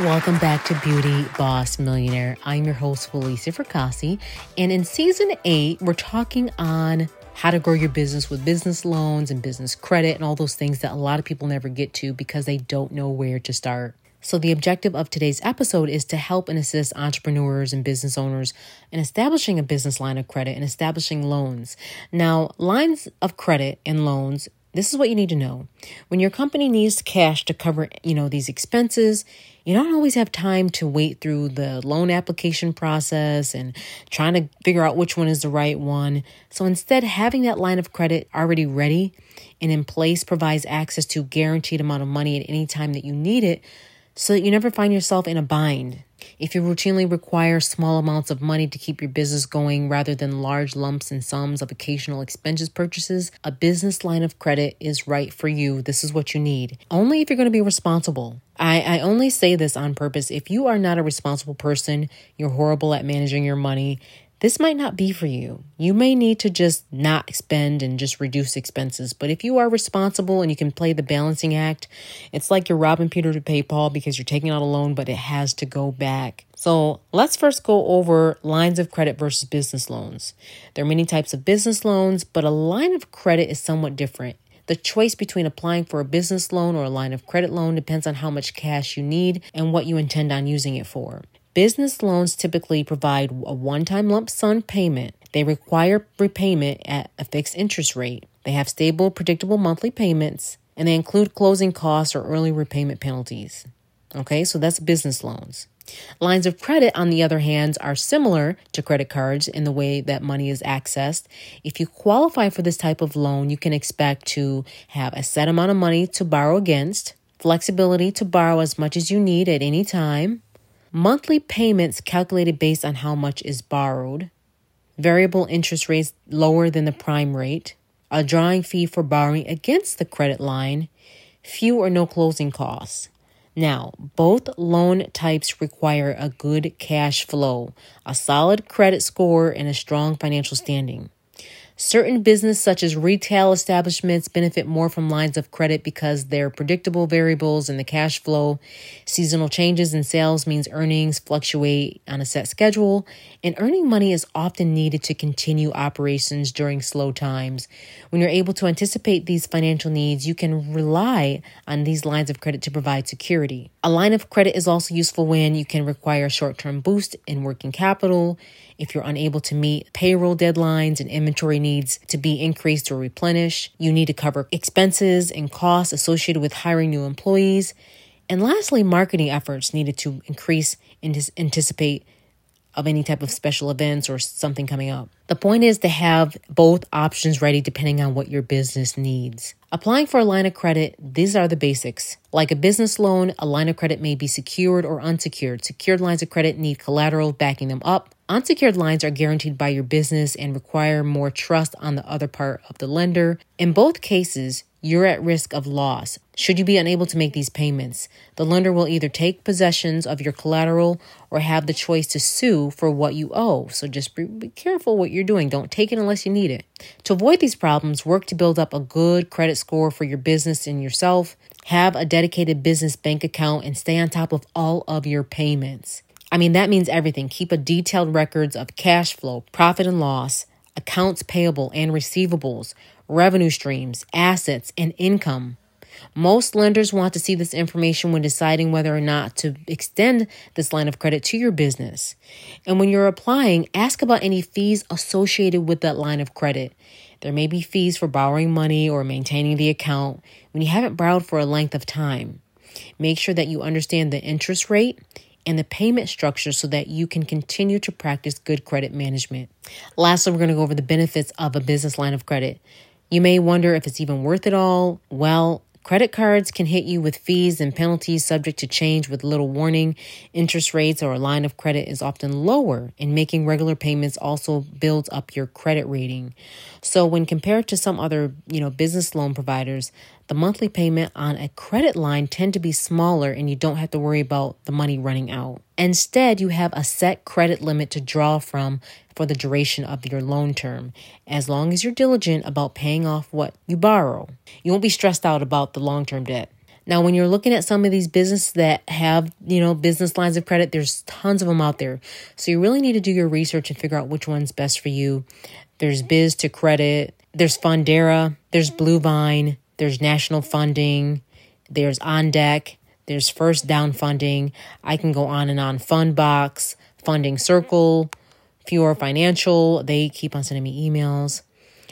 Welcome back to Beauty Boss Millionaire. I'm your host, Felicia Fracassi. And in season eight, we're talking on how to grow your business with business loans and business credit and all those things that a lot of people never get to because they don't know where to start. So, the objective of today's episode is to help and assist entrepreneurs and business owners in establishing a business line of credit and establishing loans. Now, lines of credit and loans this is what you need to know. When your company needs cash to cover, you know, these expenses, you don't always have time to wait through the loan application process and trying to figure out which one is the right one. So instead, having that line of credit already ready and in place provides access to a guaranteed amount of money at any time that you need it so that you never find yourself in a bind. If you routinely require small amounts of money to keep your business going rather than large lumps and sums of occasional expenses purchases, a business line of credit is right for you. This is what you need. Only if you're going to be responsible. I, I only say this on purpose. If you are not a responsible person, you're horrible at managing your money, this might not be for you. You may need to just not spend and just reduce expenses. But if you are responsible and you can play the balancing act, it's like you're robbing Peter to pay Paul because you're taking out a loan, but it has to go back. So let's first go over lines of credit versus business loans. There are many types of business loans, but a line of credit is somewhat different. The choice between applying for a business loan or a line of credit loan depends on how much cash you need and what you intend on using it for. Business loans typically provide a one time lump sum payment. They require repayment at a fixed interest rate. They have stable, predictable monthly payments, and they include closing costs or early repayment penalties. Okay, so that's business loans. Lines of credit, on the other hand, are similar to credit cards in the way that money is accessed. If you qualify for this type of loan, you can expect to have a set amount of money to borrow against, flexibility to borrow as much as you need at any time, Monthly payments calculated based on how much is borrowed. Variable interest rates lower than the prime rate. A drawing fee for borrowing against the credit line. Few or no closing costs. Now, both loan types require a good cash flow, a solid credit score, and a strong financial standing. Certain business, such as retail establishments, benefit more from lines of credit because they're predictable variables in the cash flow. Seasonal changes in sales means earnings fluctuate on a set schedule, and earning money is often needed to continue operations during slow times. When you're able to anticipate these financial needs, you can rely on these lines of credit to provide security. A line of credit is also useful when you can require a short term boost in working capital if you're unable to meet payroll deadlines and inventory needs to be increased or replenished, you need to cover expenses and costs associated with hiring new employees. And lastly, marketing efforts needed to increase and anticipate of any type of special events or something coming up. The point is to have both options ready depending on what your business needs. Applying for a line of credit, these are the basics. Like a business loan, a line of credit may be secured or unsecured. Secured lines of credit need collateral backing them up. Unsecured lines are guaranteed by your business and require more trust on the other part of the lender. In both cases, you're at risk of loss. Should you be unable to make these payments, the lender will either take possessions of your collateral or have the choice to sue for what you owe. So just be, careful what you're doing. Don't take it unless you need it. To avoid these problems, work to build up a good credit score for your business and yourself. Have a dedicated business bank account and stay on top of all of your payments. I mean, that means everything. Keep a detailed records of cash flow, profit and loss, accounts payable and receivables, revenue streams, assets, and income. Most lenders want to see this information when deciding whether or not to extend this line of credit to your business. And when you're applying, ask about any fees associated with that line of credit. There may be fees for borrowing money or maintaining the account when you haven't borrowed for a length of time. Make sure that you understand the interest rate and the payment structure so that you can continue to practice good credit management. Lastly, we're going to go over the benefits of a business line of credit. You may wonder if it's even worth it all. Well, Credit cards can hit you with fees and penalties subject to change with little warning. Interest rates or a line of credit is often lower, and making regular payments also builds up your credit rating. So when compared to some other, you know, business loan providers, the monthly payment on a credit line tend to be smaller and you don't have to worry about the money running out. Instead, you have a set credit limit to draw from for the duration of your loan term, as long as you're diligent about paying off what you borrow. You won't be stressed out about the long term debt. Now, when you're looking at some of these businesses that have, you know, business lines of credit, there's tons of them out there. So you really need to do your research and figure out which one's best for you. There's Biz2Credit, there's Fundera, there's Bluevine, there's National Funding, there's On Deck, there's First Down Funding. I can go on and on. Fundbox, Funding Circle, Fora Financial, they keep on sending me emails.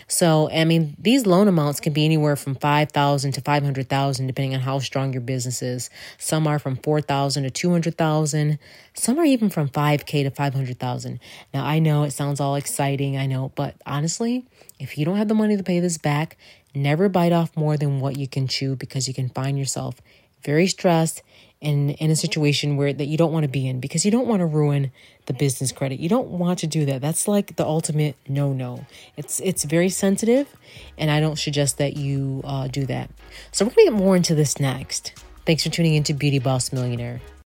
So, I mean, these loan amounts can be anywhere from 5,000 to 500,000 depending on how strong your business is. Some are from 4,000 to 200,000. Some are even from 5k to 500,000. Now, I know it sounds all exciting, I know, but honestly, if you don't have the money to pay this back, never bite off more than what you can chew because you can find yourself very stressed and in a situation where that you don't want to be in because you don't want to ruin the business credit. You don't want to do that. That's like the ultimate no no. It's it's very sensitive, and I don't suggest that you uh, do that. So we're gonna get more into this next. Thanks for tuning into Beauty Boss Millionaire.